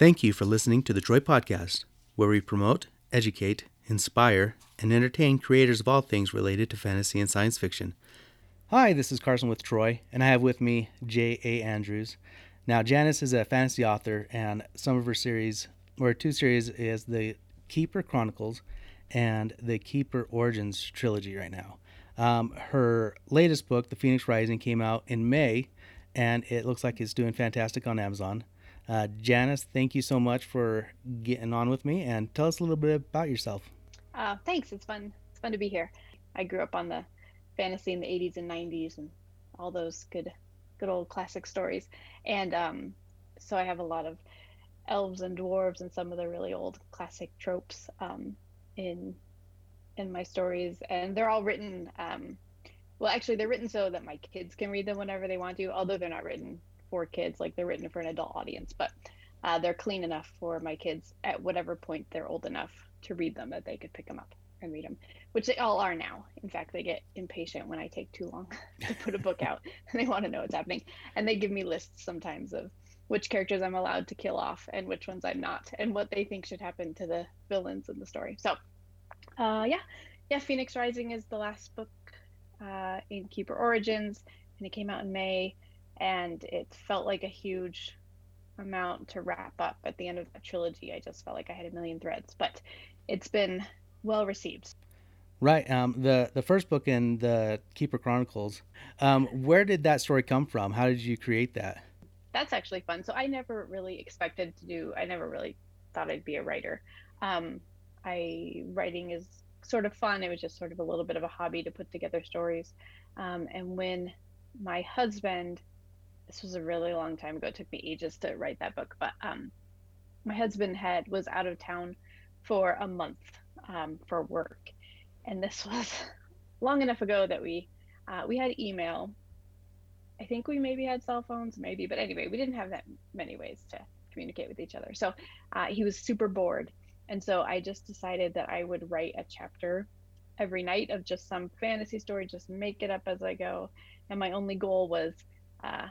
Thank you for listening to the Troy Podcast, where we promote, educate, inspire, and entertain creators of all things related to fantasy and science fiction. Hi, this is Carson with Troy, and I have with me J.A. Andrews. Now, Janice is a fantasy author, and some of her series, or two series, is the Keeper Chronicles and the Keeper Origins trilogy right now. Um, her latest book, The Phoenix Rising, came out in May, and it looks like it's doing fantastic on Amazon. Uh, Janice, thank you so much for getting on with me and tell us a little bit about yourself. Uh, thanks. It's fun. It's fun to be here. I grew up on the fantasy in the 80s and 90s and all those good, good old classic stories. And um, so I have a lot of elves and dwarves and some of the really old classic tropes um, in in my stories. And they're all written. Um, well, actually, they're written so that my kids can read them whenever they want to. Although they're not written for kids, like they're written for an adult audience, but uh, they're clean enough for my kids at whatever point they're old enough to read them that they could pick them up and read them, which they all are now. In fact, they get impatient when I take too long to put a book out and they want to know what's happening. And they give me lists sometimes of which characters I'm allowed to kill off and which ones I'm not, and what they think should happen to the villains in the story. So, uh, yeah, yeah, Phoenix Rising is the last book uh, in Keeper Origins, and it came out in May and it felt like a huge amount to wrap up at the end of the trilogy. I just felt like I had a million threads, but it's been well received. Right. Um, the the first book in the Keeper Chronicles. Um, where did that story come from? How did you create that? That's actually fun. So I never really expected to do. I never really thought I'd be a writer. Um, I writing is sort of fun. It was just sort of a little bit of a hobby to put together stories. Um, and when my husband this was a really long time ago. It took me ages to write that book, but um, my husband had was out of town for a month um, for work, and this was long enough ago that we uh, we had email. I think we maybe had cell phones, maybe, but anyway, we didn't have that many ways to communicate with each other. So uh, he was super bored, and so I just decided that I would write a chapter every night of just some fantasy story, just make it up as I go. And my only goal was uh,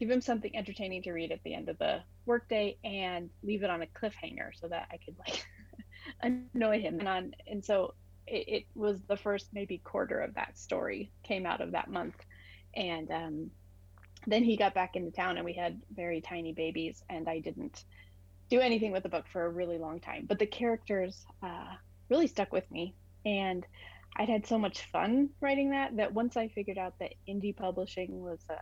give him something entertaining to read at the end of the workday and leave it on a cliffhanger so that I could like annoy him. And on and so it, it, was the first maybe quarter of that story came out of that month. And um, then he got back into town and we had very tiny babies and I didn't do anything with the book for a really long time. But the characters uh, really stuck with me. And I'd had so much fun writing that that once I figured out that indie publishing was a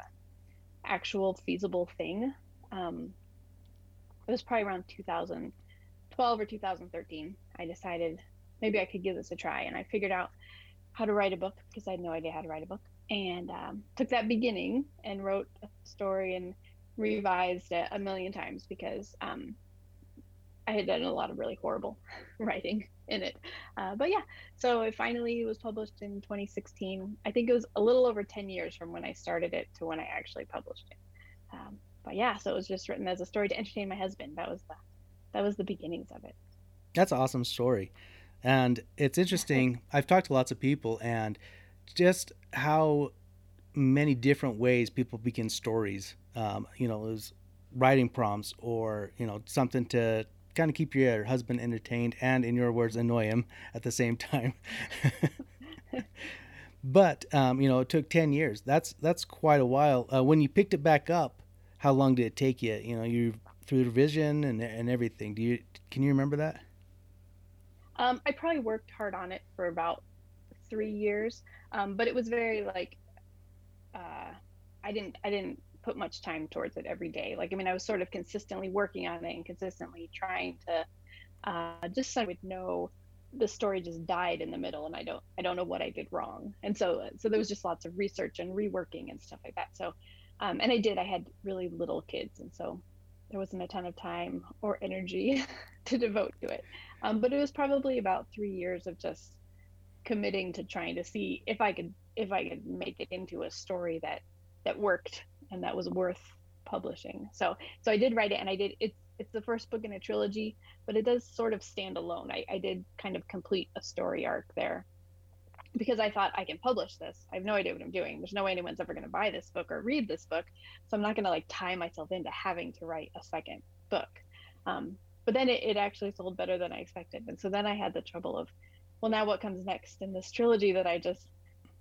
actual feasible thing. Um, it was probably around 2012 or 2013. I decided maybe I could give this a try, and I figured out how to write a book because I had no idea how to write a book, and um, took that beginning and wrote a story and revised it a million times because um, I had done a lot of really horrible writing in it. Uh, but yeah, so it finally was published in 2016. I think it was a little over 10 years from when I started it to when I actually published it. Um, but yeah, so it was just written as a story to entertain my husband. That was the that was the beginnings of it. That's an awesome story, and it's interesting. I've talked to lots of people, and just how many different ways people begin stories. Um, you know, it was writing prompts or you know something to kind of keep your husband entertained and, in your words, annoy him at the same time. but um, you know, it took ten years. That's that's quite a while. Uh, when you picked it back up, how long did it take you? You know, you through revision and and everything. Do you can you remember that? Um, I probably worked hard on it for about three years, um, but it was very like uh, I didn't I didn't put much time towards it every day. Like, I mean, I was sort of consistently working on it and consistently trying to uh, just so I would know the story just died in the middle and I don't I don't know what I did wrong. And so so there was just lots of research and reworking and stuff like that. So um, and I did I had really little kids and so there wasn't a ton of time or energy to devote to it. Um, but it was probably about three years of just committing to trying to see if I could if I could make it into a story that that worked and that was worth publishing. So so I did write it and I did it's it's the first book in a trilogy, but it does sort of stand alone. I, I did kind of complete a story arc there because I thought I can publish this. I have no idea what I'm doing. There's no way anyone's ever going to buy this book or read this book. So I'm not going to like tie myself into having to write a second book. Um, but then it, it actually sold better than I expected. And so then I had the trouble of, well, now what comes next in this trilogy that I just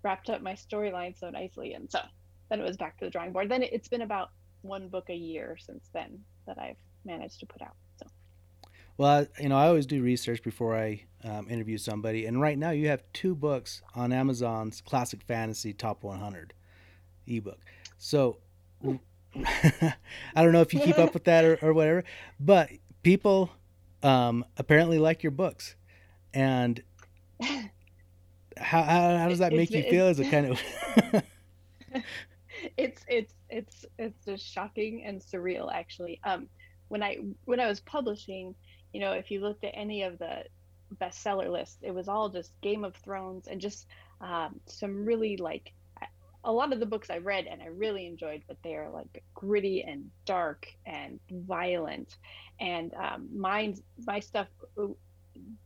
wrapped up my storyline so nicely. And so then it was back to the drawing board. Then it, it's been about one book a year since then that I've managed to put out. So. Well, you know, I always do research before I um, interview somebody, and right now you have two books on Amazon's Classic Fantasy Top 100 ebook. So I don't know if you keep up with that or, or whatever, but people um, apparently like your books, and how, how, how does that make you feel? Is it kind of it's it's it's it's just shocking and surreal actually. Um, when I when I was publishing, you know, if you looked at any of the bestseller lists, it was all just Game of Thrones and just um, some really like a lot of the books I read and I really enjoyed, but they are like gritty and dark and violent. And um, mine's my stuff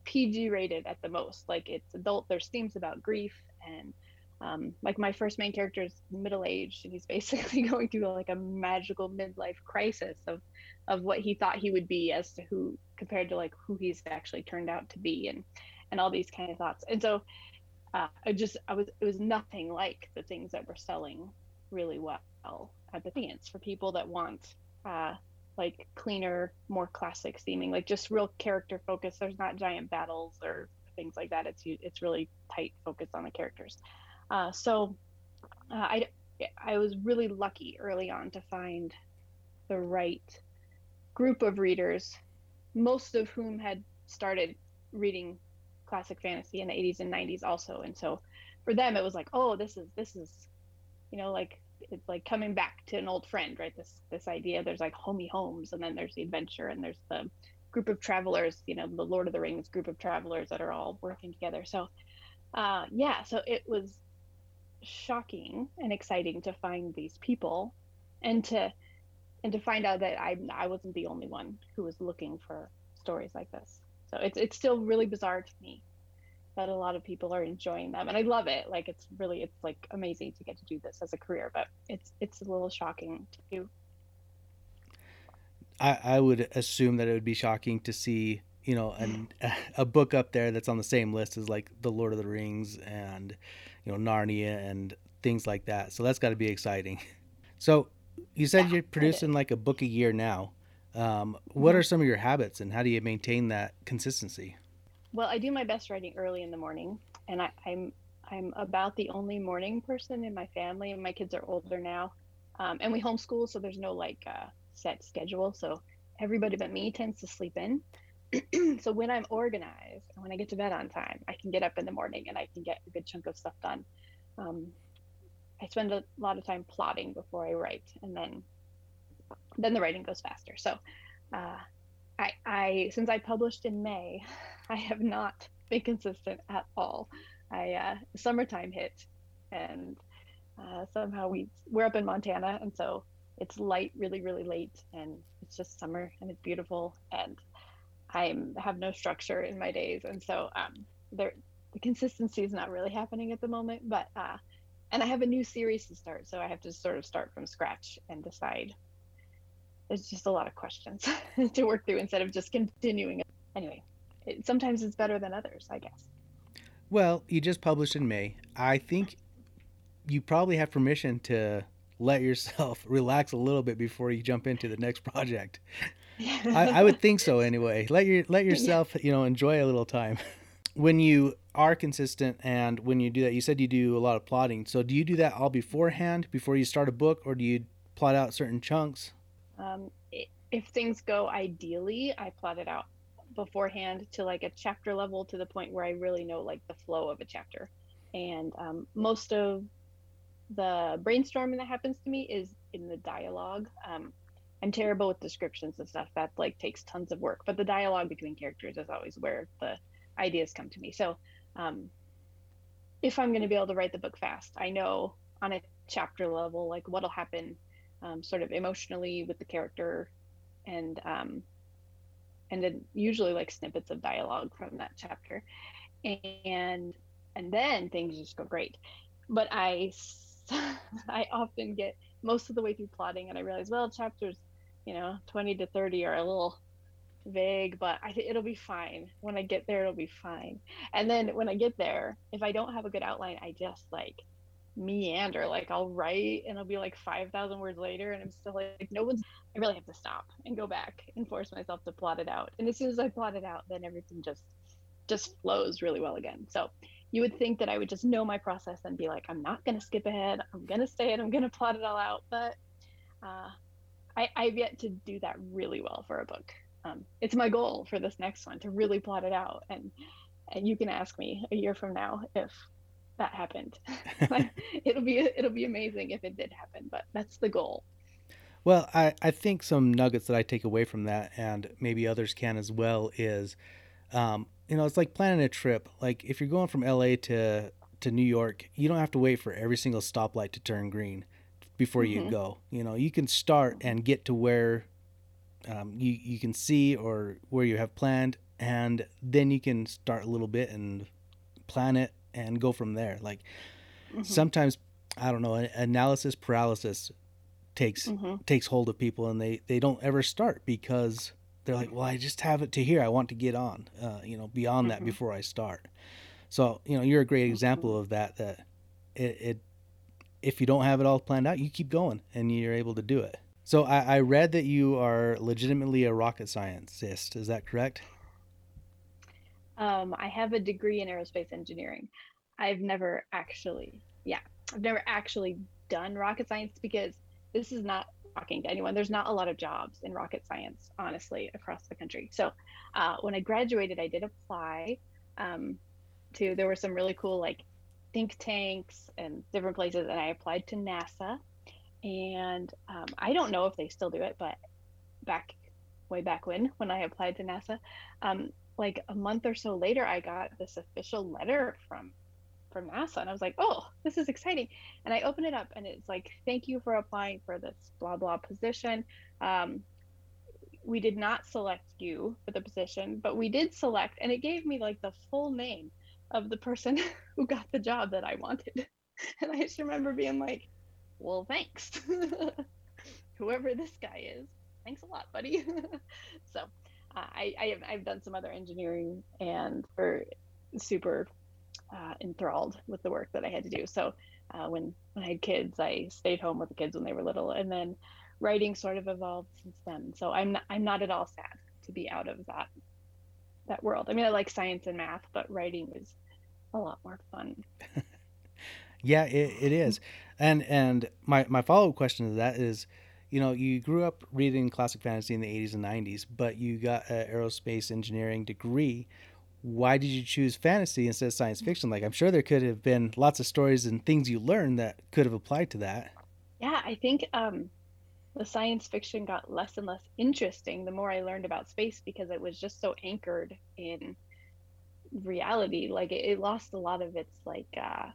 PG rated at the most. Like it's adult. There's themes about grief and um, like my first main character is middle aged and he's basically going through like a magical midlife crisis of of what he thought he would be as to who compared to like who he's actually turned out to be and and all these kind of thoughts. And so uh, I just I was it was nothing like the things that were selling really well at the theans for people that want uh, like cleaner, more classic theming, like just real character focus. There's not giant battles or things like that. It's it's really tight focus on the characters. Uh, so uh, I I was really lucky early on to find the right group of readers, most of whom had started reading classic fantasy in the 80s and 90s also. And so for them it was like oh this is this is you know like it's like coming back to an old friend right? This this idea there's like homey homes and then there's the adventure and there's the group of travelers you know the lord of the rings group of travelers that are all working together. So uh yeah so it was shocking and exciting to find these people and to and to find out that I I wasn't the only one who was looking for stories like this. So it's it's still really bizarre to me that a lot of people are enjoying them, and I love it. Like it's really it's like amazing to get to do this as a career, but it's it's a little shocking too. I I would assume that it would be shocking to see you know an, a book up there that's on the same list as like the Lord of the Rings and you know Narnia and things like that. So that's got to be exciting. So you said yeah, you're producing like a book a year now. Um, what are mm-hmm. some of your habits and how do you maintain that consistency? Well, I do my best writing early in the morning, and I, am I'm, I'm about the only morning person in my family, and my kids are older now, um, and we homeschool, so there's no like uh, set schedule. So everybody but me tends to sleep in. so when I'm organized and when I get to bed on time, I can get up in the morning and I can get a good chunk of stuff done. Um, I spend a lot of time plotting before I write, and then then the writing goes faster. So, uh, I, I since I published in May, I have not been consistent at all. I uh, summertime hit, and uh, somehow we we're up in Montana, and so it's light really really late, and it's just summer and it's beautiful, and I have no structure in my days, and so um, there the consistency is not really happening at the moment, but uh, and I have a new series to start, so I have to sort of start from scratch and decide there's just a lot of questions to work through instead of just continuing. Anyway, it, sometimes it's better than others, I guess. Well, you just published in May. I think you probably have permission to let yourself relax a little bit before you jump into the next project. I, I, would think so anyway. Let your let yourself, you know, enjoy a little time. When you are consistent and when you do that, you said you do a lot of plotting. So do you do that all beforehand before you start a book, or do you plot out certain chunks? Um, if things go ideally, I plot it out beforehand to like a chapter level to the point where I really know like the flow of a chapter. And um, most of the brainstorming that happens to me is in the dialogue. Um, I'm terrible with descriptions and stuff. That like takes tons of work. But the dialogue between characters is always where the ideas come to me. So um, if I'm going to be able to write the book fast, I know on a chapter level like what'll happen um, sort of emotionally with the character and um, and then usually like snippets of dialogue from that chapter and and then things just go great but i i often get most of the way through plotting and i realize well chapters you know 20 to 30 are a little vague, but I think it'll be fine. When I get there, it'll be fine. And then when I get there, if I don't have a good outline, I just like meander. Like I'll write and it'll be like 5,000 words later, and I'm still like, no one's, I really have to stop and go back and force myself to plot it out. And as soon as I plot it out, then everything just, just flows really well again. So you would think that I would just know my process and be like, I'm not going to skip ahead. I'm going to stay it. I'm going to plot it all out. But uh, I, I've yet to do that really well for a book. Um, it's my goal for this next one to really plot it out and and you can ask me a year from now if that happened. It'll be it'll be amazing if it did happen but that's the goal. Well i i think some nuggets that i take away from that and maybe others can as well is um, you know it's like planning a trip. Like if you're going from la to to new york you don't have to wait for every single stoplight to turn green before mm-hmm. you go you know you can start and get to where um, you you can see or where you have planned, and then you can start a little bit and plan it and go from there. Like mm-hmm. sometimes I don't know analysis paralysis takes mm-hmm. takes hold of people and they they don't ever start because they're like well i just have it to here i want to get on uh, you know beyond mm-hmm. that before i start so you know you're a great example of that that it, it if you don't have it all planned out you keep going and you're able to do it so I, I read that you are legitimately a rocket scientist. Is that correct? Um, I have a degree in aerospace engineering. I've never actually, yeah, I've never actually done rocket science because this is not talking to anyone. There's not a lot of jobs in rocket science, honestly, across the country. So uh, when I graduated, I did apply um, to, there were some really cool like think tanks and different places, and I applied to NASA and um, I don't know if they still do it, but back way back when when I applied to NASA, um, like a month or so later, I got this official letter from from NASA, and I was like, oh, this is exciting. And I open it up, and it's like, thank you for applying for this blah blah position. Um, we did not select you for the position, but we did select, and it gave me like the full name of the person who got the job that I wanted. And I just remember being like, well, thanks. Whoever this guy is, thanks a lot, buddy. so uh, I, I have, I've done some other engineering and are super uh, enthralled with the work that I had to do. So uh, when, when I had kids, I stayed home with the kids when they were little, and then writing sort of evolved since then. So I'm not, I'm not at all sad to be out of that that world. I mean, I like science and math, but writing is a lot more fun. yeah, it, it is. And and my my follow up question to that is, you know, you grew up reading classic fantasy in the 80s and 90s, but you got an aerospace engineering degree. Why did you choose fantasy instead of science fiction? Like, I'm sure there could have been lots of stories and things you learned that could have applied to that. Yeah, I think um, the science fiction got less and less interesting the more I learned about space because it was just so anchored in reality. Like, it, it lost a lot of its like uh,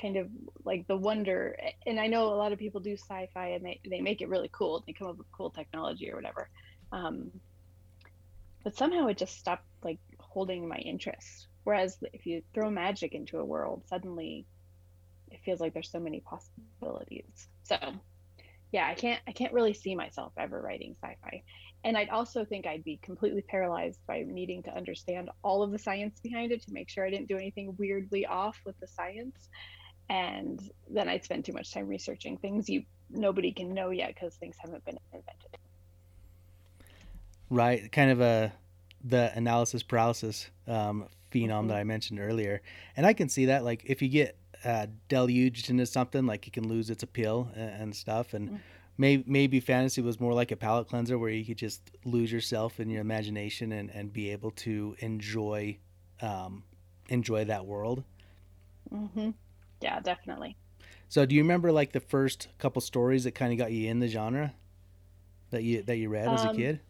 kind of like the wonder. And i know a lot of people do sci-fi and they, they make it really cool. They come up with cool technology or whatever. Um, but somehow it just stopped like holding my interest. Whereas if you throw magic into a world suddenly it feels like there's so many possibilities. So yeah i can't i can't really see myself ever writing sci-fi and i'd also think i'd be completely paralyzed by needing to understand all of the science behind it to make sure i didn't do anything weirdly off with the science and then I'd spend too much time researching things you nobody can know yet because things haven't been invented. Right, kind of a the analysis paralysis um, phenom mm-hmm. that I mentioned earlier, and I can see that. Like if you get uh, deluged into something, like it can lose its appeal and, and stuff, and. Mm-hmm. Maybe, maybe fantasy was more like a palate cleanser where you could just lose yourself in your imagination and, and be able to enjoy um, enjoy that world. Mm-hmm yeah, definitely. So, do you remember like the first couple stories that kind of got you in the genre that you that you read as um, a kid?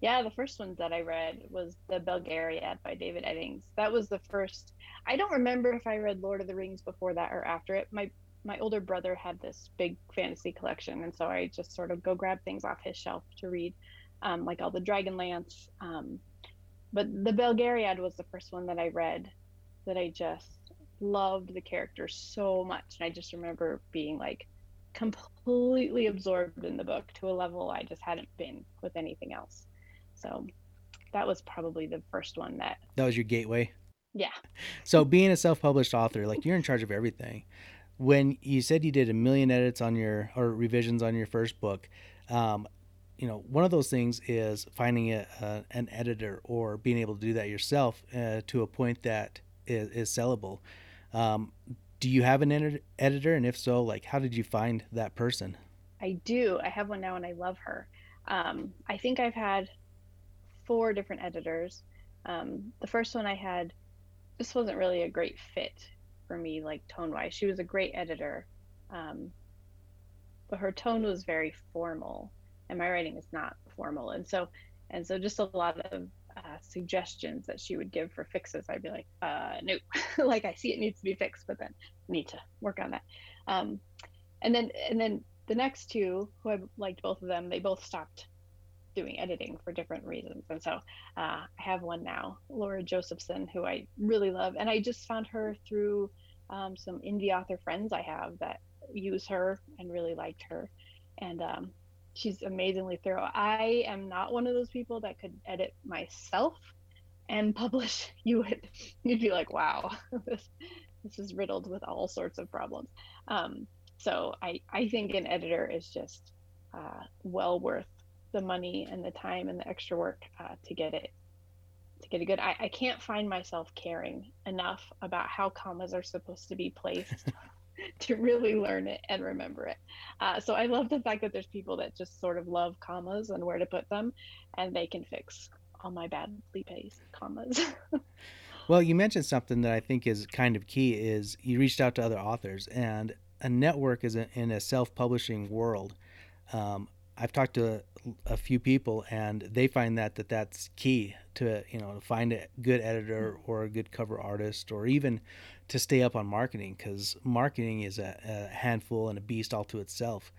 Yeah, the first one that I read was the Belgariad by David Eddings. That was the first. I don't remember if I read Lord of the Rings before that or after it. My my older brother had this big fantasy collection, and so I just sort of go grab things off his shelf to read, um, like all the Dragonlance. Um, but the Belgariad was the first one that I read that I just loved the character so much. And I just remember being like completely absorbed in the book to a level I just hadn't been with anything else. So that was probably the first one that. That was your gateway. Yeah. So being a self-published author, like you're in charge of everything. When you said you did a million edits on your or revisions on your first book, um, you know, one of those things is finding a, a, an editor or being able to do that yourself uh, to a point that is, is sellable. Um, do you have an ed- editor, and if so, like how did you find that person? I do. I have one now, and I love her. Um, I think I've had four different editors. Um, the first one I had, this wasn't really a great fit for me, like tone wise. She was a great editor, um, but her tone was very formal and my writing is not formal and so and so just a lot of uh, suggestions that she would give for fixes i'd be like uh no like i see it needs to be fixed but then need to work on that um and then and then the next two who i liked both of them they both stopped doing editing for different reasons and so uh, i have one now laura josephson who i really love and i just found her through um, some indie author friends i have that use her and really liked her and um, she's amazingly thorough. I am not one of those people that could edit myself and publish. You would you'd be like, wow, this this is riddled with all sorts of problems. Um, so I I think an editor is just uh, well worth the money and the time and the extra work uh, to get it to get it good. I, I can't find myself caring enough about how commas are supposed to be placed to really learn it and remember it. Uh, so I love the fact that there's people that just sort of love commas and where to put them, and they can fix all my badly placed commas. well, you mentioned something that I think is kind of key is you reached out to other authors, and a network is a, in a self-publishing world. Um, I've talked to a, a few people, and they find that, that that's key to you know to find a good editor or a good cover artist, or even to stay up on marketing because marketing is a, a, handful and a beast all to itself.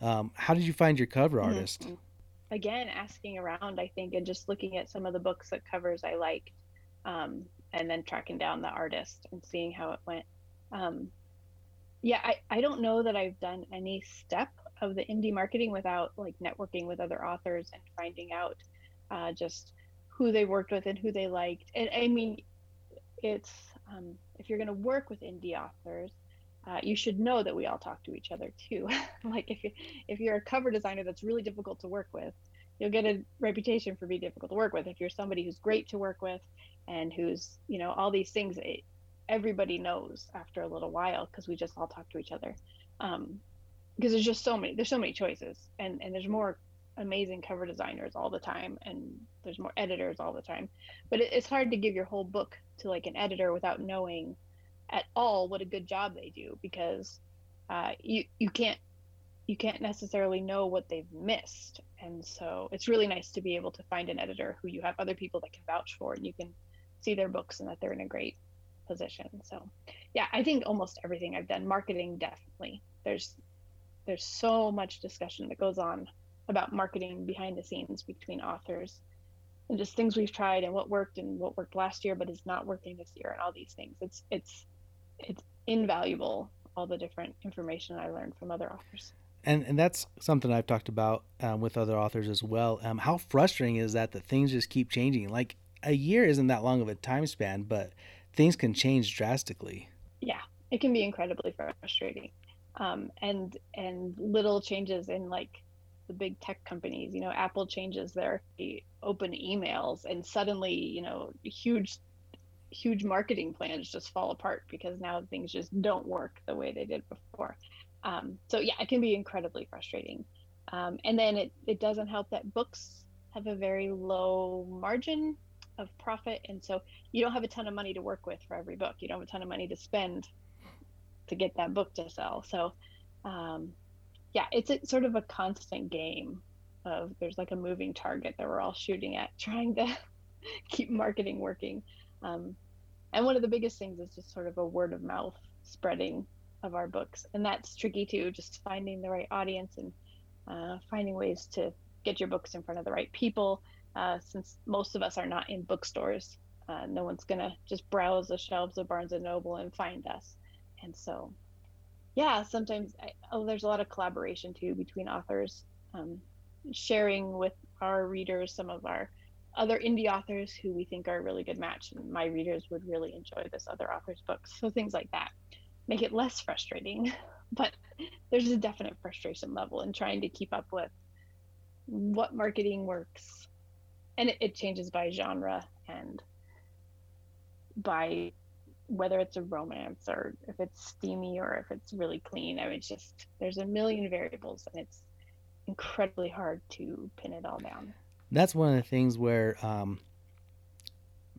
Um, how did you find your cover mm-hmm. artist? Mm-hmm. Again, asking around, I think, and just looking at some of the books that covers I liked, um, and then tracking down the artist and seeing how it went. Um, yeah, I, I don't know that I've done any step of the indie marketing without like networking with other authors and finding out uh, just who they worked with and who they liked. And I mean, it's um, if you're going to work with indie authors, uh, you should know that we all talk to each other too. like if you if you're a cover designer that's really difficult to work with, you'll get a reputation for being difficult to work with. If you're somebody who's great to work with and who's you know all these things, it, everybody knows after a little while because we just all talk to each other. Um, because there's just so many there's so many choices and and there's more amazing cover designers all the time and there's more editors all the time. But it, it's hard to give your whole book to like an editor without knowing at all what a good job they do because uh, you you can't you can't necessarily know what they've missed. And so it's really nice to be able to find an editor who you have other people that can vouch for and you can see their books and that they're in a great position. So yeah i think almost everything i've done marketing definitely. There's there's so much discussion that goes on about marketing behind the scenes between authors and just things we've tried and what worked and what worked last year but is not working this year and all these things. It's it's it's invaluable all the different information i learned from other authors. And and that's something i've talked about um, with other authors as well. Um, how frustrating is that that things just keep changing? Like a year isn't that long of a time span but things can change drastically. Yeah it can be incredibly frustrating um, and and little changes in like the big tech companies. You know apple changes their open emails and suddenly you know huge huge marketing plans just fall apart because now things just don't work the way they did before. Um, so yeah it can be incredibly frustrating. Um, and then it, it doesn't help that books have a very low margin of profit and so you don't have a ton of money to work with for every book. You don't have a ton of money to spend to get that book to sell so um, yeah, it's a, sort of a constant game of there's like a moving target that we're all shooting at, trying to keep marketing working. Um, and one of the biggest things is just sort of a word of mouth spreading of our books, and that's tricky too. Just finding the right audience and uh, finding ways to get your books in front of the right people. Uh, since most of us are not in bookstores, uh, no one's gonna just browse the shelves of Barnes and Noble and find us. And so yeah, sometimes I, oh, there's a lot of collaboration too between authors, um, sharing with our readers some of our other indie authors who we think are a really good match. And my readers would really enjoy this other author's books. So things like that make it less frustrating but there's a definite frustration level in trying to keep up with what marketing works. And it, it changes by genre and by whether it's a romance or if it's steamy or if it's really clean. I mean, it's just there's a million variables and it's incredibly hard to pin it all down. That's one of the things where um,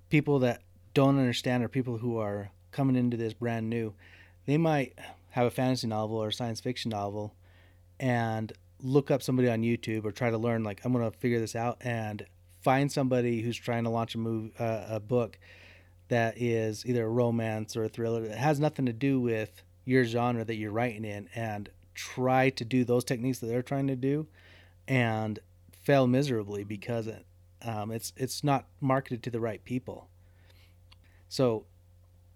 people that don't understand or people who are coming into this brand new, they might have a fantasy novel or a science fiction novel and look up somebody on YouTube or try to learn like I'm going to figure this out and find somebody who's trying to launch a move uh, a book that is either a romance or a thriller that has nothing to do with your genre that you're writing in and try to do those techniques that they're trying to do and fail miserably because it, um, it's it's not marketed to the right people. So,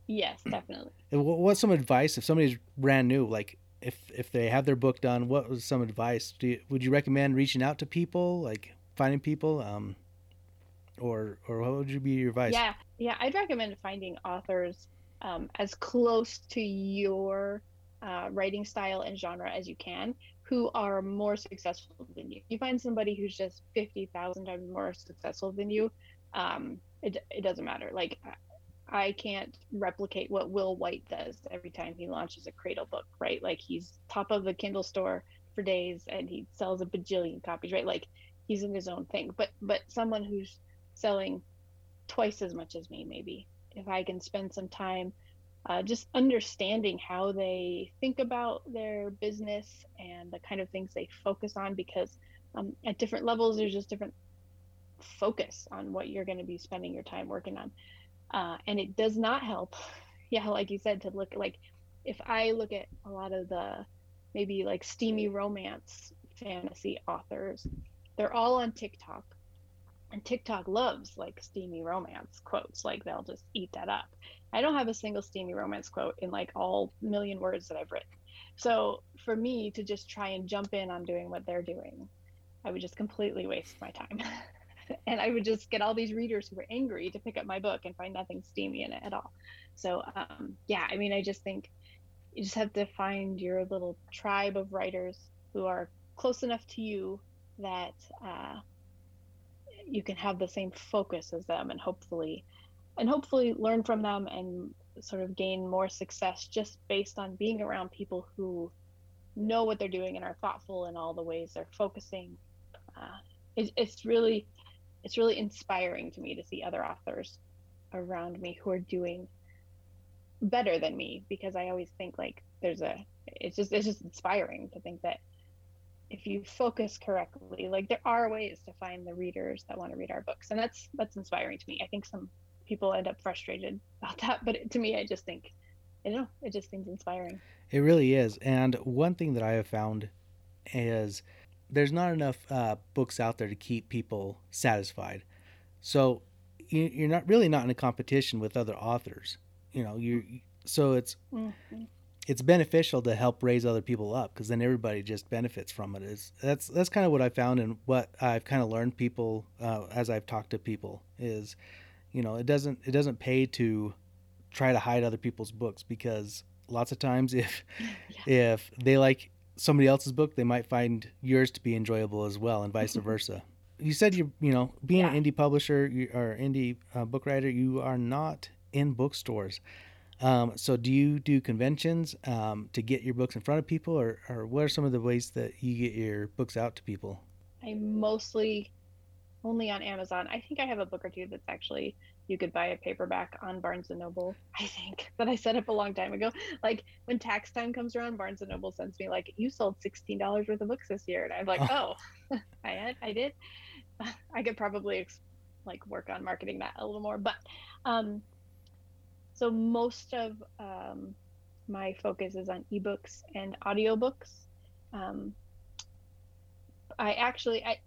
yes, definitely. What's some advice if somebody's brand new, like if if they have their book done? What was some advice? Do you, would you recommend reaching out to people, like finding people? Um, or or what would you be your advice? Yeah, yeah, I'd recommend finding authors um, as close to your uh, writing style and genre as you can, who are more successful than you. You find somebody who's just fifty thousand times more successful than you, um, it it doesn't matter. Like. I can't replicate what Will Wight does every time he launches a Cradle book, right? Like he's top of the Kindle store for days and he sells a bajillion copies, right? Like he's in his own thing. But but someone who's selling twice as much as me, maybe, if I can spend some time uh, just understanding how they think about their business and the kind of things they focus on, because um, at different levels, there's just different focus on what you're going to be spending your time working on. Uh, and it does not help, yeah, like you said, to look like if I look at a lot of the maybe like steamy romance fantasy authors, they're all on TikTok and TikTok loves like steamy romance quotes. Like they'll just eat that up. I don't have a single steamy romance quote in like all million words that I've written. So for me to just try and jump in on doing what they're doing, I would just completely waste my time. and I would just get all these readers who were angry to pick up my book and find nothing steamy in it at all. So um, yeah, I mean, I just think you just have to find your little tribe of writers who are close enough to you that uh, you can have the same focus as them and hopefully and hopefully learn from them and sort of gain more success just based on being around people who know what they're doing and are thoughtful in all the ways they're focusing. Uh, it, it's really it's really inspiring to me to see other authors around me who are doing better than me because i always think like there's a it's just it's just inspiring to think that if you focus correctly like there are ways to find the readers that want to read our books and that's that's inspiring to me. I think some people end up frustrated about that but it, to me i just think you know it just seems inspiring. It really is and one thing that i have found is there's not enough uh, books out there to keep people satisfied. So you're not really not in a competition with other authors you know you so it's mm-hmm it's beneficial to help raise other people up because then everybody just benefits from it. Is that's that's kind of what I found and what I've kind of learned people uh, as I've talked to people is, you know, it doesn't it doesn't pay to try to hide other people's books because lots of times if yeah. if they like somebody else's book, they might find yours to be enjoyable as well, and vice versa. You said you you know being yeah. an indie publisher or indie uh, book writer, you are not in bookstores. Um, so, do you do conventions um, to get your books in front of people, or, or what are some of the ways that you get your books out to people? I mostly only on Amazon. I think I have a book or two that's actually you could buy a paperback on Barnes and Noble. I think that I set up a long time ago. Like when tax time comes around, Barnes and Noble sends me like, "You sold sixteen dollars worth of books this year," and I'm like, "Oh, oh I had, I did." I could probably like work on marketing that a little more, but um, so most of um, my focus is on ebooks and audiobooks. Um, I actually, I,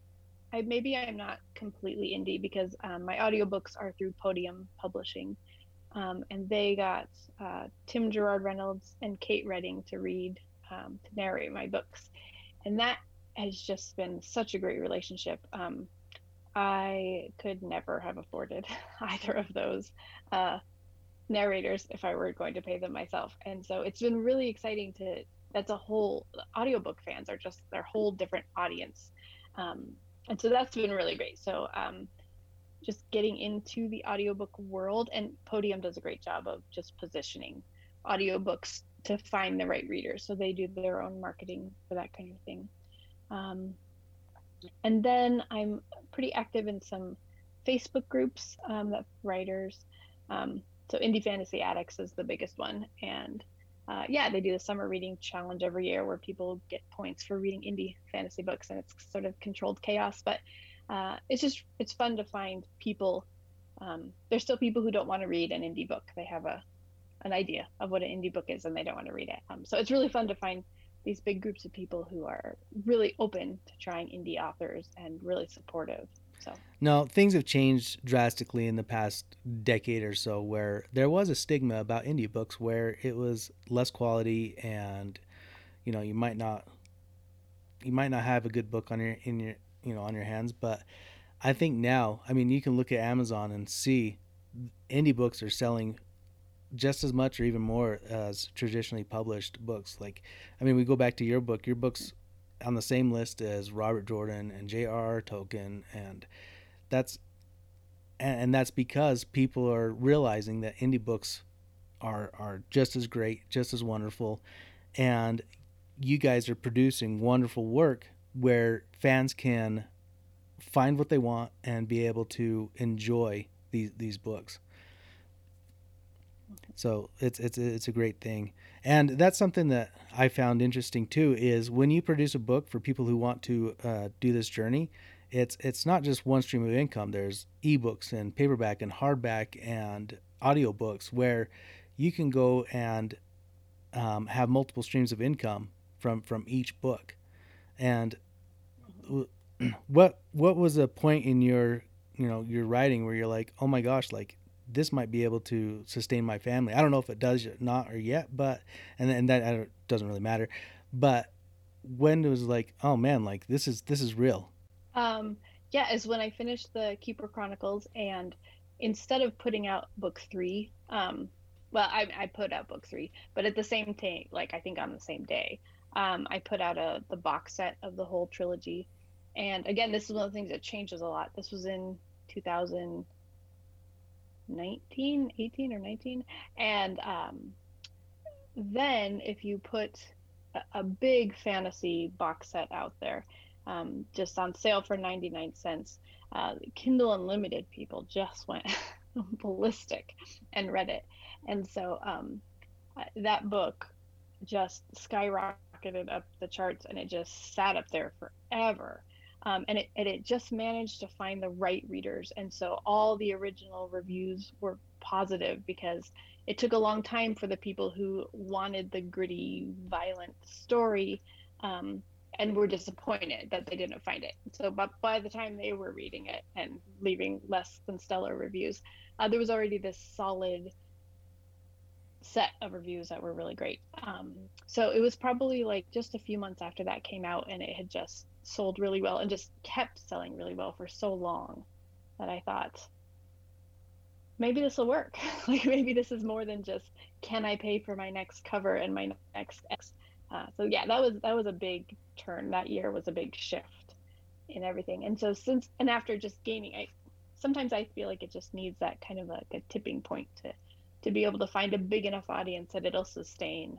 I maybe I'm not completely indie because um, my audiobooks are through Podium Publishing, um, and they got uh, Tim Gerard Reynolds and Kate Reading to read um, to narrate my books, and that has just been such a great relationship. Um, I could never have afforded either of those uh, narrators if I were going to pay them myself. And so it's been really exciting to. That's a whole audiobook fans are just their whole different audience, um, and so that's been really great. So um, just getting into the audiobook world, and Podium does a great job of just positioning audiobooks to find the right readers. So they do their own marketing for that kind of thing. Um, and then I'm pretty active in some Facebook groups um, that writers. Um, so Indie Fantasy Addicts is the biggest one, and uh, yeah, they do the summer reading challenge every year where people get points for reading indie fantasy books, and it's sort of controlled chaos. But uh, it's just it's fun to find people. Um, there's still people who don't want to read an indie book. They have a an idea of what an indie book is, and they don't want to read it. Um, so it's really fun to find these big groups of people who are really open to trying indie authors and really supportive. So now things have changed drastically in the past decade or so, where there was a stigma about indie books, where it was less quality, and you know you might not you might not have a good book on your in your you know on your hands, but I think now, I mean, you can look at Amazon and see indie books are selling just as much or even more as traditionally published books. Like, I mean, we go back to your book. Your book's on the same list as Robert Jordan and J.R.R. Tolkien, and that's and, that's because people are realizing that indie books are are just as great, just as wonderful, and you guys are producing wonderful work where fans can find what they want and be able to enjoy these these books. So it's it's it's a great thing, and that's something that I found interesting too. Is when you produce a book for people who want to uh, do this journey, it's it's not just one stream of income. There's ebooks and paperback and hardback and audiobooks where you can go and um, have multiple streams of income from from each book. And what what was a point in your you know your writing where you're like, oh my gosh, like this might be able to sustain my family. I don't know if it does or not or yet, but and and that doesn't really matter. But when it was like, oh man, like this is this is real. Um, yeah, is when I finished the Keeper Chronicles, and instead of putting out book three, um, well, I, I put out book three, but at the same time, like I think on the same day, um, I put out a the box set of the whole trilogy. And again, this is one of the things that changes a lot. This was in 2000 19, 18 or 19. And um, then if you put a, a, big fantasy box set out there, um, just on sale for 99 cents, uh, Kindle Unlimited people just went ballistic and read it. And so um, that book just skyrocketed up the charts and it just sat up there forever um, and it and it just managed to find the right readers. And so all the original reviews were positive because it took a long time for the people who wanted the gritty violent story um, and were disappointed that they didn't find it. So but by the time they were reading it and leaving less than stellar reviews uh, there was already this solid set of reviews that were really great. Um, so it was probably like just a few months after that came out and it had just sold really well and just kept selling really well for so long that I thought maybe this will work. like maybe this is more than just can I pay for my next cover and my next X. Uh, so yeah, that was that was a big turn. That year was a big shift in everything. And so since and after just gaining, I sometimes I feel like it just needs that kind of like a tipping point to to be able to find a big enough audience that it'll sustain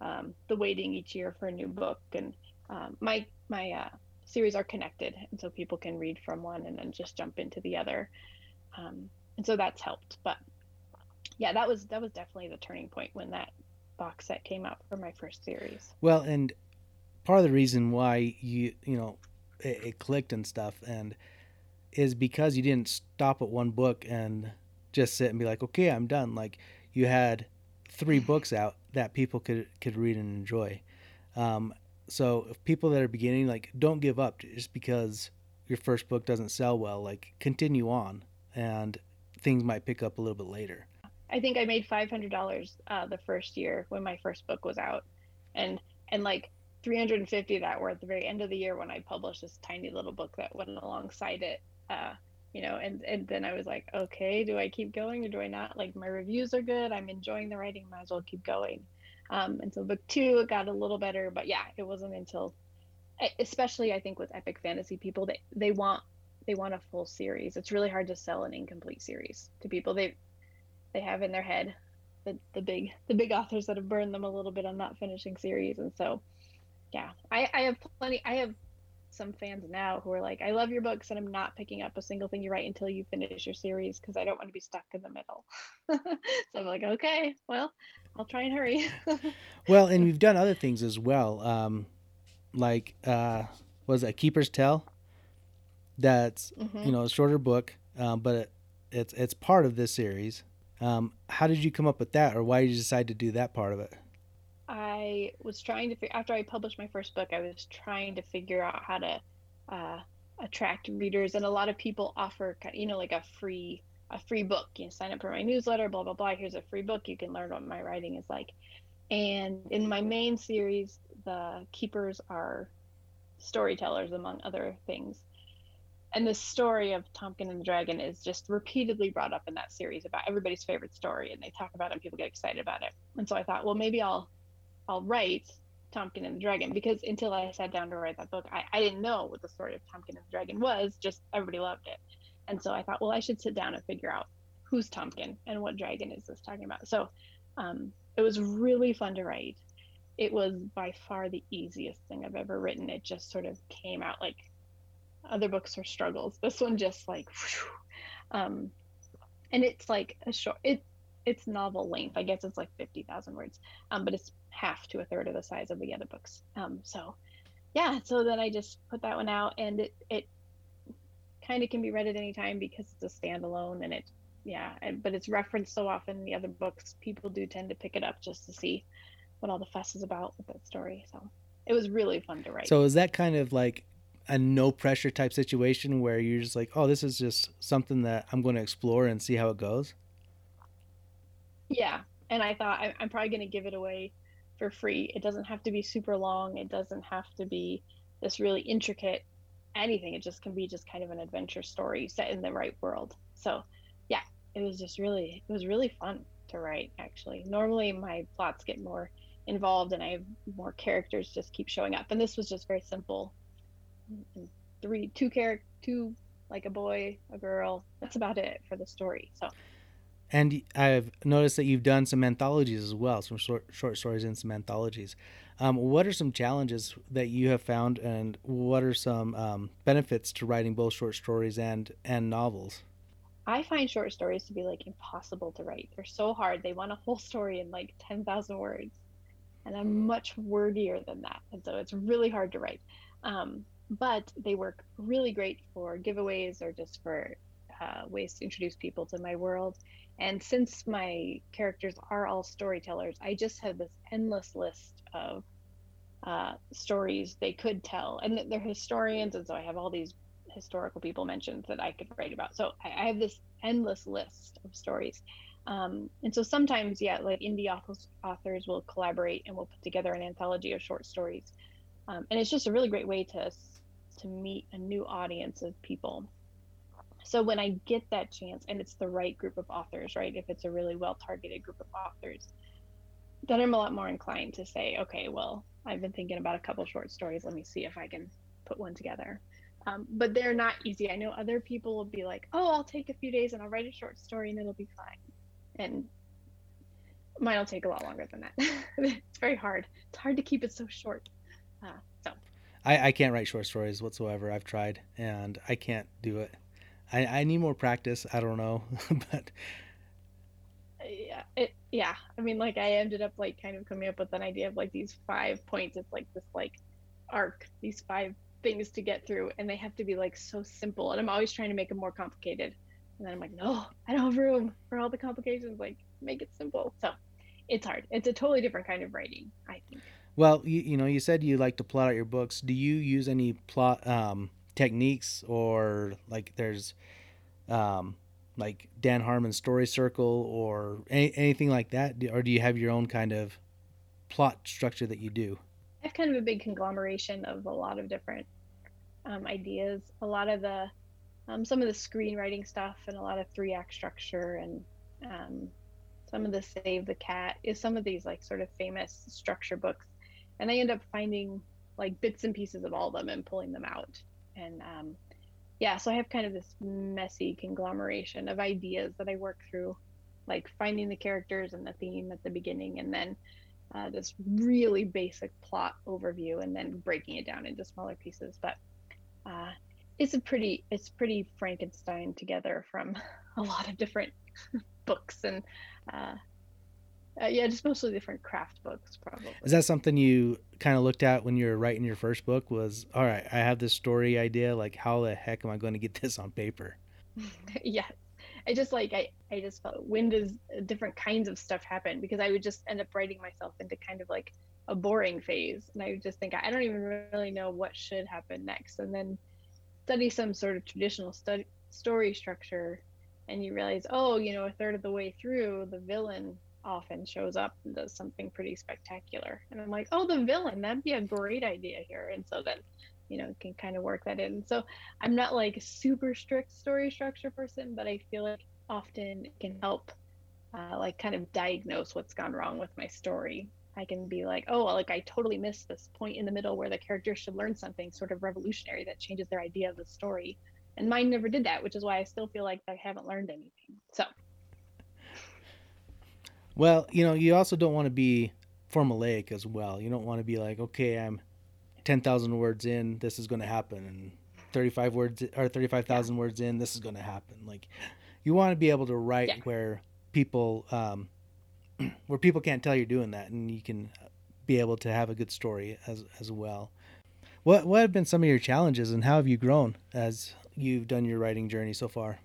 um, the waiting each year for a new book. And um, my my uh, series are connected, and so people can read from one and then just jump into the other. Um, and so that's helped. But yeah, that was that was definitely the turning point when that box set came out for my first series. Well, and part of the reason why you you know it, it clicked and stuff and is because you didn't stop at one book and just sit and be like, okay, I'm done. Like you had three books out that people could could read and enjoy. Um, so if people that are beginning, like, don't give up just because your first book doesn't sell well. Like, continue on, and things might pick up a little bit later. I think I made five hundred dollars uh, the first year when my first book was out, and and like 350 that were at the very end of the year when I published this tiny little book that went alongside it Uh, you know, and and then I was like, okay, do I keep going or do I not? Like my reviews are good. I'm enjoying the writing. Might as well keep going. Um, and so book two it got a little better, but yeah, it wasn't until, especially I think with epic fantasy people, they they want they want a full series. It's really hard to sell an incomplete series to people. They they have in their head the the big the big authors that have burned them a little bit on not finishing series, and so yeah, I I have plenty. I have some fans now who are like, I love your books and I'm not picking up a single thing you write until you finish your series because I don't want to be stuck in the middle. so I'm like, okay, well, I'll try and hurry. well, and you've done other things as well. Um, like, uh, was it Keeper's Tale? That's, mm-hmm. you know, a shorter book, um, but it, it's, it's part of this series. Um, how did you come up with that or why did you decide to do that part of it? I was trying to figure after I published my first book, I was trying to figure out how to uh, attract readers, and a lot of people offer, you know, like a free a free book. You know, sign up for my newsletter, blah blah blah. Here's a free book. You can learn what my writing is like. And in my main series, the keepers are storytellers, among other things. And the story of Tompkin and the Dragon is just repeatedly brought up in that series about everybody's favorite story, and they talk about it and people get excited about it. And so I thought, well, maybe I'll I'll write Tompkin and the Dragon because until I sat down to write that book, I, I didn't know what the story of Tompkin and the Dragon was. Just everybody loved it. And so I thought, well, I should sit down and figure out who's Tompkin and what dragon is this talking about. So um, it was really fun to write. It was by far the easiest thing I've ever written. It just sort of came out like other books are struggles. This one just like, um, and it's like a short. It it's novel length. I guess it's like fifty thousand words, um, but it's half to a third of the size of the other books. Um, so yeah, so then I just put that one out, and it it kind of can be read at any time because it's a standalone, and it yeah, and, but it's referenced so often in the other books. People do tend to pick it up just to see what all the fuss is about with that story. So it was really fun to write. So is that kind of like a no pressure type situation where you're just like, oh, this is just something that I'm going to explore and see how it goes? Yeah, and I thought I, am probably going to give it away for free. It doesn't have to be super long. It doesn't have to be this really intricate anything. It just can be just kind of an adventure story set in the right world. So, yeah, it was just really it was really fun to write actually. Normally my plots get more involved and I have more characters just keep showing up. And this was just very simple. Three two character two like a boy, a girl. That's about it for the story. So and I've noticed that you've done some anthologies as well, some short, short stories and some anthologies. Um, what are some challenges that you have found, and what are some um, benefits to writing both short stories and and novels? I find short stories to be like impossible to write. They're so hard. They want a whole story in like ten thousand words, and I'm much wordier than that, and so it's really hard to write. Um, but they work really great for giveaways or just for uh, ways to introduce people to my world and since my characters are all storytellers, I just have this endless list of uh, stories they could tell. And they're historians, and so I have all these historical people mentioned that I could write about. So I, have this endless list of stories. Um, and so sometimes, yeah, like indie authors, authors will collaborate and we'll put together an anthology of short stories. Um, and it's just a really great way to to meet a new audience of people so when i get that chance and it's the right group of authors right if it's a really well targeted group of authors then i'm a lot more inclined to say okay well i've been thinking about a couple short stories. Let me see if i can put one together. Um, but they're not easy. I know other people will be like oh i'll take a few days and i'll write a short story and it'll be fine. And mine will take a lot longer than that. It's very hard. It's hard to keep it so short. Uh, so. I, I can't write short stories whatsoever. I've tried and i can't do it I, I need more practice. I don't know, but yeah, it yeah. I mean, like I ended up like kind of coming up with an idea of like these five points. It's like this like arc, these five things to get through, and they have to be like so simple. And I'm always trying to make them more complicated. And then I'm like, no, I don't have room for all the complications. Like, make it simple. So it's hard. It's a totally different kind of writing, I think. Well, you, you know, you said you like to plot out your books. Do you use any plot um, techniques or like there's um, like Dan Harmon's story circle or any, anything like that? Or do you have your own kind of plot structure that you do? I have kind of a big conglomeration of a lot of different um, ideas. A lot of the um, some of the screenwriting stuff and a lot of three act structure and um, some of the Save the Cat is some of these like sort of famous structure books. And I end up finding like bits and pieces of all of them and pulling them out. And um, yeah, so I have kind of this messy conglomeration of ideas that I work through, like finding the characters and the theme at the beginning, and then uh, this really basic plot overview, and then breaking it down into smaller pieces. But uh, it's a pretty it's pretty Frankenstein together from a lot of different books and uh, uh, yeah, just mostly different craft books, probably. Is that something you kind of looked at when you were writing your first book? Was all right, I have this story idea. Like, how the heck am I going to get this on paper? yes, I just like I I just felt when does different kinds of stuff happen because I would just end up writing myself into kind of like a boring phase, and I would just think I don't even really know what should happen next, and then study some sort of traditional study story structure and you realize, oh, you know, a third of the way through, the villain often shows up and does something pretty spectacular. And I'm like, oh, the villain, that'd be a great idea here. And so then, you know, can kind of work that in. So I'm not like a super strict story structure person, but I feel like often it can help uh, like kind of diagnose what's gone wrong with my story. I can be like, oh, well, like I totally missed this point in the middle where the character should learn something sort of revolutionary that changes their idea of the story and mine never did that which is why i still feel like i haven't learned anything so well you know you also don't want to be formulaic as well you don't want to be like okay i'm 10,000 words in this is going to happen and 35 words or 35,000 yeah. words in this is going to happen like you want to be able to write yeah. where people um where people can't tell you're doing that and you can be able to have a good story as as well what what have been some of your challenges and how have you grown as you've done your writing journey so far?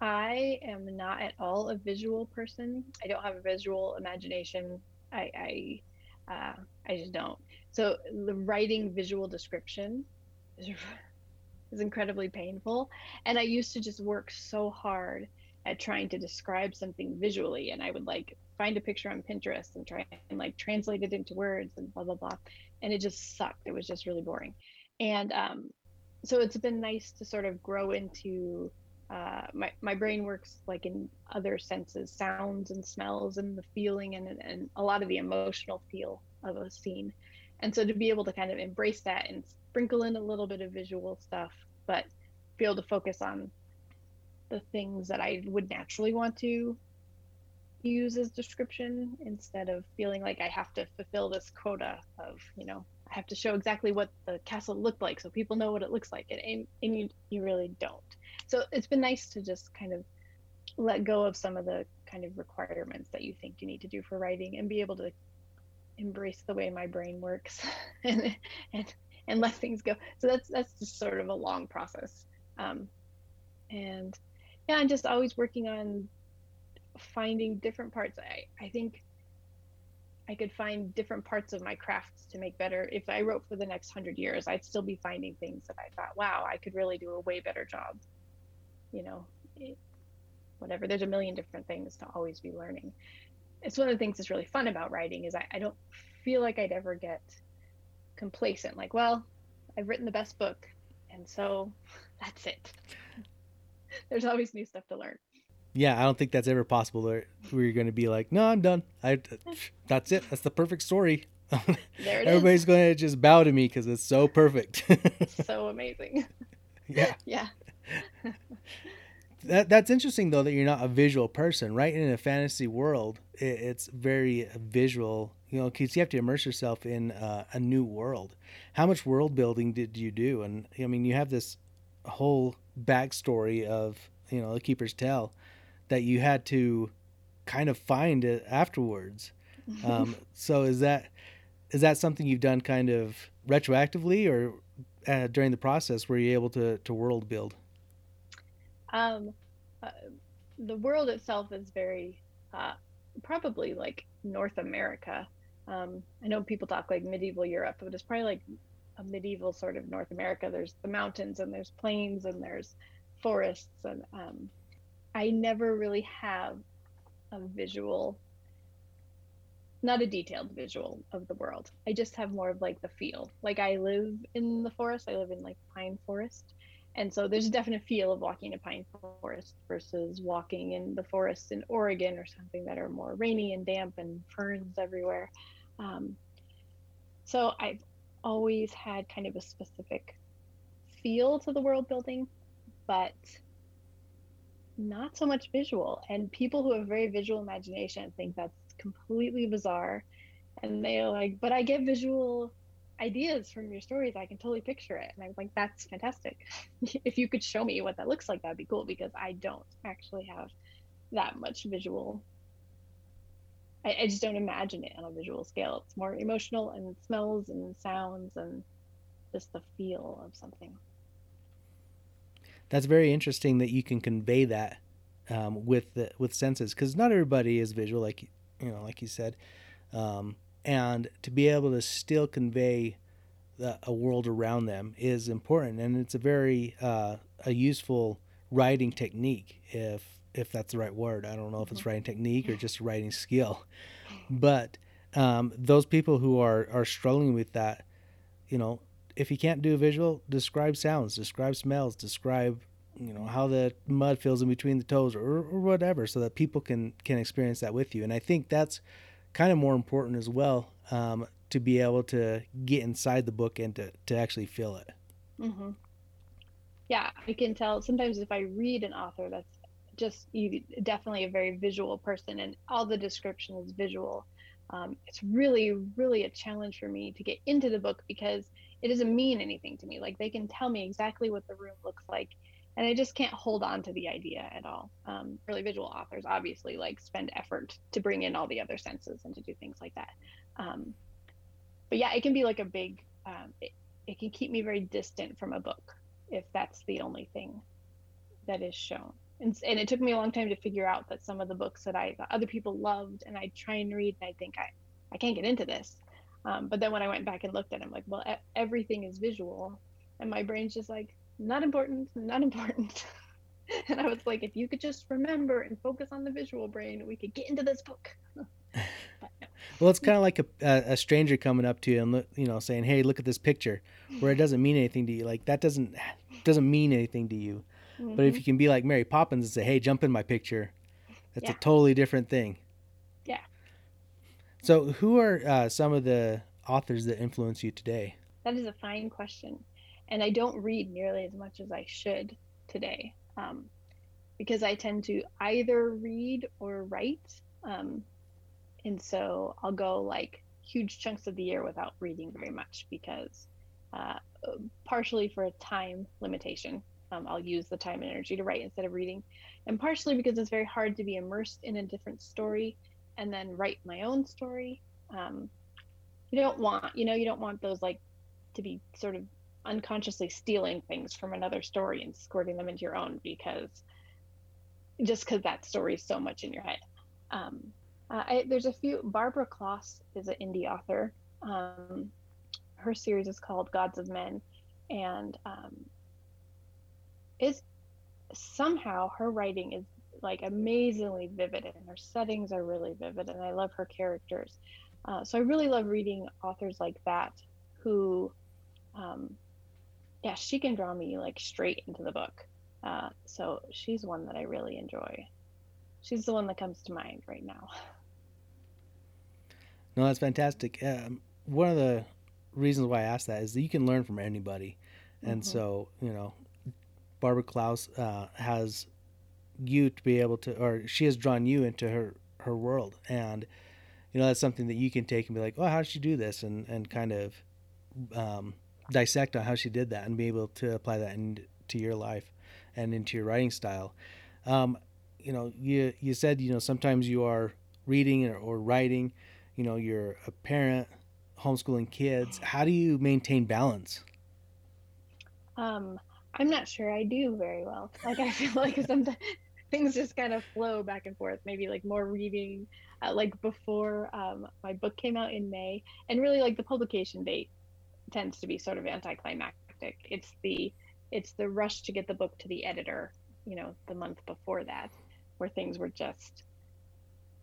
I am not at all a visual person. I don't have a visual imagination. I I, uh, I just don't. So the writing visual description is, is incredibly painful. And I used to just work so hard at trying to describe something visually, and I would like find a picture on Pinterest and try and like translate it into words and blah blah blah, and it just sucked. It was just really boring. And um, so it's been nice to sort of grow into uh, my, my brain works like in other senses sounds and smells and the feeling and, and a lot of the emotional feel of a scene. And so to be able to kind of embrace that and sprinkle in a little bit of visual stuff but be able to focus on the things that i would naturally want to use as description instead of feeling like i have to fulfill this quota of you know I have to show exactly what the castle looked like so people know what it looks like. And, and you, you really don't so it's been nice to just kind of let go of some of the kind of requirements that you think you need to do for writing and be able to embrace the way my brain works and and and let things go so that's that's just sort of a long process um, and yeah i'm just always working on finding different parts i i think I could find different parts of my crafts to make better. If I wrote for the next hundred years, I'd still be finding things that I thought, wow, I could really do a way better job. You know, whatever. There's a million different things to always be learning. It's one of the things that's really fun about writing is I, I don't feel like I'd ever get complacent. Like, well, I've written the best book, and so that's it. There's always new stuff to learn yeah, I don't think that's ever possible. Where, you're going to be like, no, I'm done. I, that's it. That's the perfect story. Everybody's going to just bow to me because it's so perfect. so amazing. Yeah. Yeah. That that's interesting though that you're not a visual person, right? In a fantasy world, it, it's very visual. You know, because you have to immerse yourself in uh, a new world. How much world building did you do? And I mean, you have this whole backstory of you know the Keeper's Tale that you had to kind of find it afterwards. Um, so is that is that something you've done kind of retroactively or uh, during the process were you able to to world build? Um, uh, the world itself is very uh, probably like North America. Um, I know people talk like medieval Europe, but it's probably like a medieval sort of North America. There's the mountains and there's plains and there's forests and um, I never really have a visual, not a detailed visual of the world. I just have more of like the feel. Like I live in the forest, I live in like pine forest, and so there's a definite feel of walking in a pine forest versus walking in the forests in Oregon or something that are more rainy and damp and ferns everywhere. Um, so I've always had kind of a specific feel to the world building, but not so much visual. And people who have very visual imagination think that's completely bizarre. And they're like, but I get visual ideas from your stories, I can totally picture it. And I was like, that's fantastic. if you could show me what that looks like, that'd be cool because I don't actually have that much visual. I, I just don't imagine it on a visual scale. It's more emotional and smells and sounds and just the feel of something. That's very interesting that you can convey that um, with the, with senses because not everybody is visual, like you know, like you said. Um, and to be able to still convey the, a world around them is important. And it's a very uh, a useful writing technique if if that's the right word. I don't know if it's mm-hmm. writing technique or just writing skill. But um, those people who are are struggling with that you know if you can't do a visual describe sounds describe smells describe you know how the mud feels in between the toes or, or whatever so that people can can experience that with you. And i think that's kind of more important as well um, to be able to get inside the book and to, to actually feel it. Mm-hmm. Yeah, I can tell sometimes if I read an author that's just you definitely a very visual person and all the description is visual. Um, it's really, really a challenge for me to get into the book because it doesn't mean anything to me. Like they can tell me exactly what the room looks like and I just can't hold on to the idea at all. Um, really visual authors obviously like spend effort to bring in all the other senses and to do things like that. Um, but yeah, it can be like a big. Um, it, it can keep me very distant from a book if that's the only thing that is shown. And, and it took me a long time to figure out that some of the books that I that other people loved and I try and read and I think I I can't get into this. Um, but then when I went back and looked at I'm like, well, everything is visual, and my brain's just like, not important, not important. and I was like, if you could just remember and focus on the visual brain, we could get into this book. Well, it's kind of like a, a, stranger coming up to you and you know saying, "Hey, look at this picture," where it doesn't mean anything to you. Like that doesn't doesn't mean anything to you. Mm-hmm. But if mm-hmm. you can be like Mary Poppins and say, "Hey, jump in my picture," that's yeah. a totally different thing. Yeah. So, who are uh, some of the authors that influence you today? That is a fine question and I don't read nearly as much as I should today um, because I tend to either read or write. Um, and so I'll go like huge chunks of the year without reading very much because uh, partially for a time limitation. Um, I'll use the time and energy to write instead of reading, and partially because it's very hard to be immersed in a different story and then write my own story. Um, you don't want, you know, you don't want those like to be sort of unconsciously stealing things from another story and squirting them into your own because just because that story is so much in your head. Um, uh, I, there's a few. Barbara Kloss is an indie author. Um, her series is called Gods of Men, and um, is somehow her writing is like amazingly vivid, and her settings are really vivid, and I love her characters. Uh, so I really love reading authors like that who um, yeah, she can draw me like straight into the book. Uh, so she's one that I really enjoy. She's the one that comes to mind right now. No, that's fantastic. Um, one of the reasons why I asked that is that you can learn from anybody, and mm-hmm. so you know, Barbara Kloss uh, has you to be able to, or she has drawn you into her her world, and you know that's something that you can take and be like, oh, how did she do this, and and kind of um, dissect on how she did that and be able to apply that into your life and into your writing style. Um, you know, you you said you know sometimes you are reading or, or writing. You know, you're a parent, homeschooling kids. How do you maintain balance? Um, I'm not sure I do very well. Like I feel like sometimes things just kind of flow back and forth. Maybe like more reading, uh, like before um, my book came out in May, and really like the publication date tends to be sort of anticlimactic. It's the it's the rush to get the book to the editor, you know, the month before that, where things were just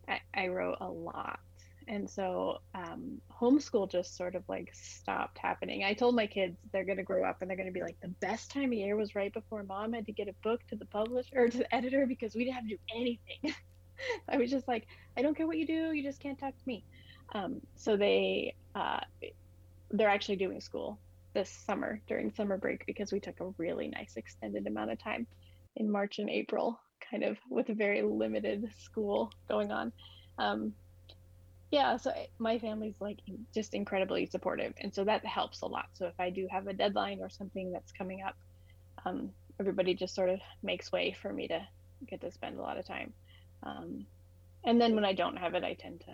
I, I wrote a lot and so um, homeschool just sort of like stopped happening. I told my kids they're going to grow up and they're going to be like, the best time of year was right before mom had to get a book to the publisher or to the editor because we didn't have to do anything. I was just like, I don't care what you do, you just can't talk to me. Um, so they uh, they're actually doing school this summer during summer break because we took a really nice extended amount of time in March and April, kind of with a very limited school going on. Um, yeah so my family's like just incredibly supportive and so that helps a lot so if i do have a deadline or something that's coming up um, everybody just sort of makes way for me to get to spend a lot of time um, and then when i don't have it i tend to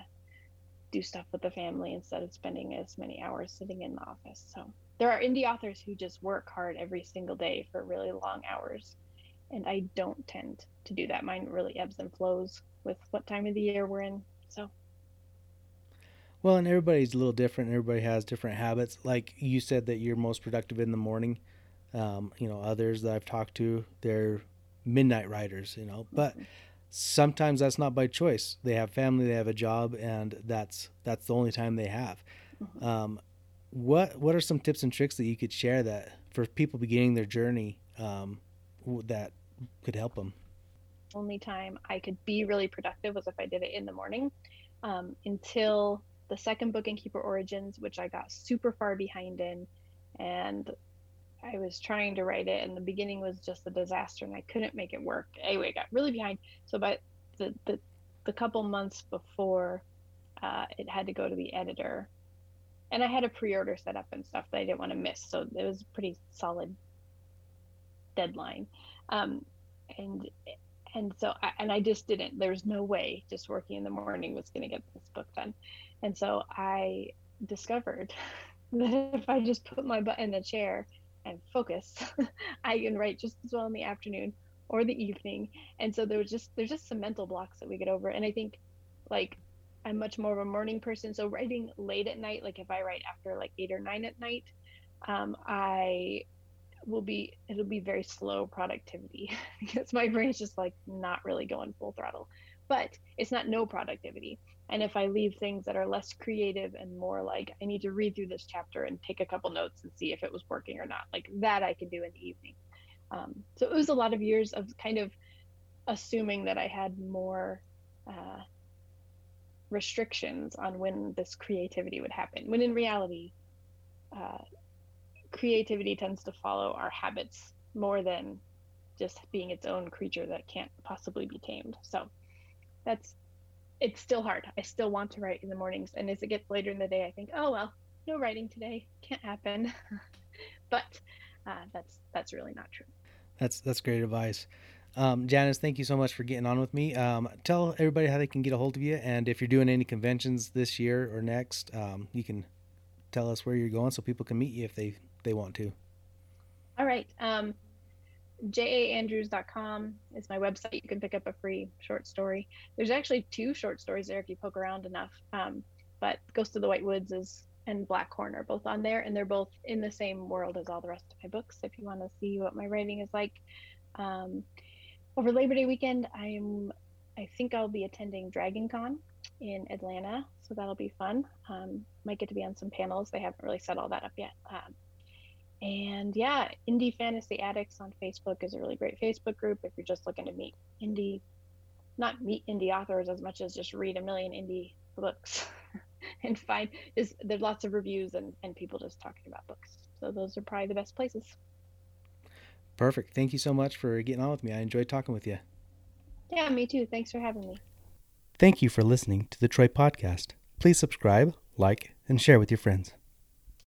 do stuff with the family instead of spending as many hours sitting in the office so there are indie authors who just work hard every single day for really long hours and i don't tend to do that mine really ebbs and flows with what time of the year we're in so well, and everybody's a little different. Everybody has different habits. Like you said that you're most productive in the morning. Um, you know, others that I've talked to, they're midnight riders, you know. But sometimes that's not by choice. They have family, they have a job, and that's that's the only time they have. Mm-hmm. Um, what what are some tips and tricks that you could share that for people beginning their journey um, that could help them? Only time I could be really productive was if I did it in the morning. Um, until the second book in Keeper Origins, which I got super far behind in, and I was trying to write it, and the beginning was just a disaster, and I couldn't make it work. Anyway, I got really behind. So, by the the, the couple months before uh, it had to go to the editor, and I had a pre-order set up and stuff that I didn't want to miss, so it was a pretty solid deadline. Um, and and so I, and I just didn't. There's no way just working in the morning was going to get this book done. And so I discovered that if I just put my butt in the chair and focus, I can write just as well in the afternoon or the evening. And so there was just there's just some mental blocks that we get over. And I think like I'm much more of a morning person. So writing late at night, like if I write after like eight or nine at night, um, I will be it'll be very slow productivity because my brain's just like not really going full throttle. But it's not no productivity. And if I leave things that are less creative and more like I need to read through this chapter and take a couple notes and see if it was working or not, like that I can do in the evening. Um, so it was a lot of years of kind of assuming that I had more uh, restrictions on when this creativity would happen, when in reality, uh, creativity tends to follow our habits more than just being its own creature that can't possibly be tamed. So that's it's still hard. I still want to write in the mornings, and as it gets later in the day, I think, oh well, no writing today, can't happen. but uh, that's that's really not true. That's that's great advice. Um, Janice, thank you so much for getting on with me. Um, tell everybody how they can get a hold of you, and if you're doing any conventions this year or next, um, you can tell us where you're going so people can meet you if they they want to. All right. Jaandrews.com is my website. You can pick up a free short story. There's actually two short stories there if you poke around enough. Um, but Ghost of the White Woods is and Blackhorn are both on there, and they're both in the same world as all the rest of my books. If you want to see what my writing is like, um, over Labor Day weekend, I'm I think I'll be attending Dragon Con in Atlanta, so that'll be fun. Um, might get to be on some panels. They haven't really set all that up yet. Um, and yeah, Indie Fantasy Addicts on Facebook is a really great Facebook group if you're just looking to meet indie, not meet indie authors as much as just read a million indie books and find is there's lots of reviews and, and people just talking about books. So those are probably the best places. Perfect. Thank you so much for getting on with me. I enjoyed talking with you. Yeah, me too. Thanks for having me. Thank you for listening to the Troy Podcast. Please subscribe, like, and share with your friends.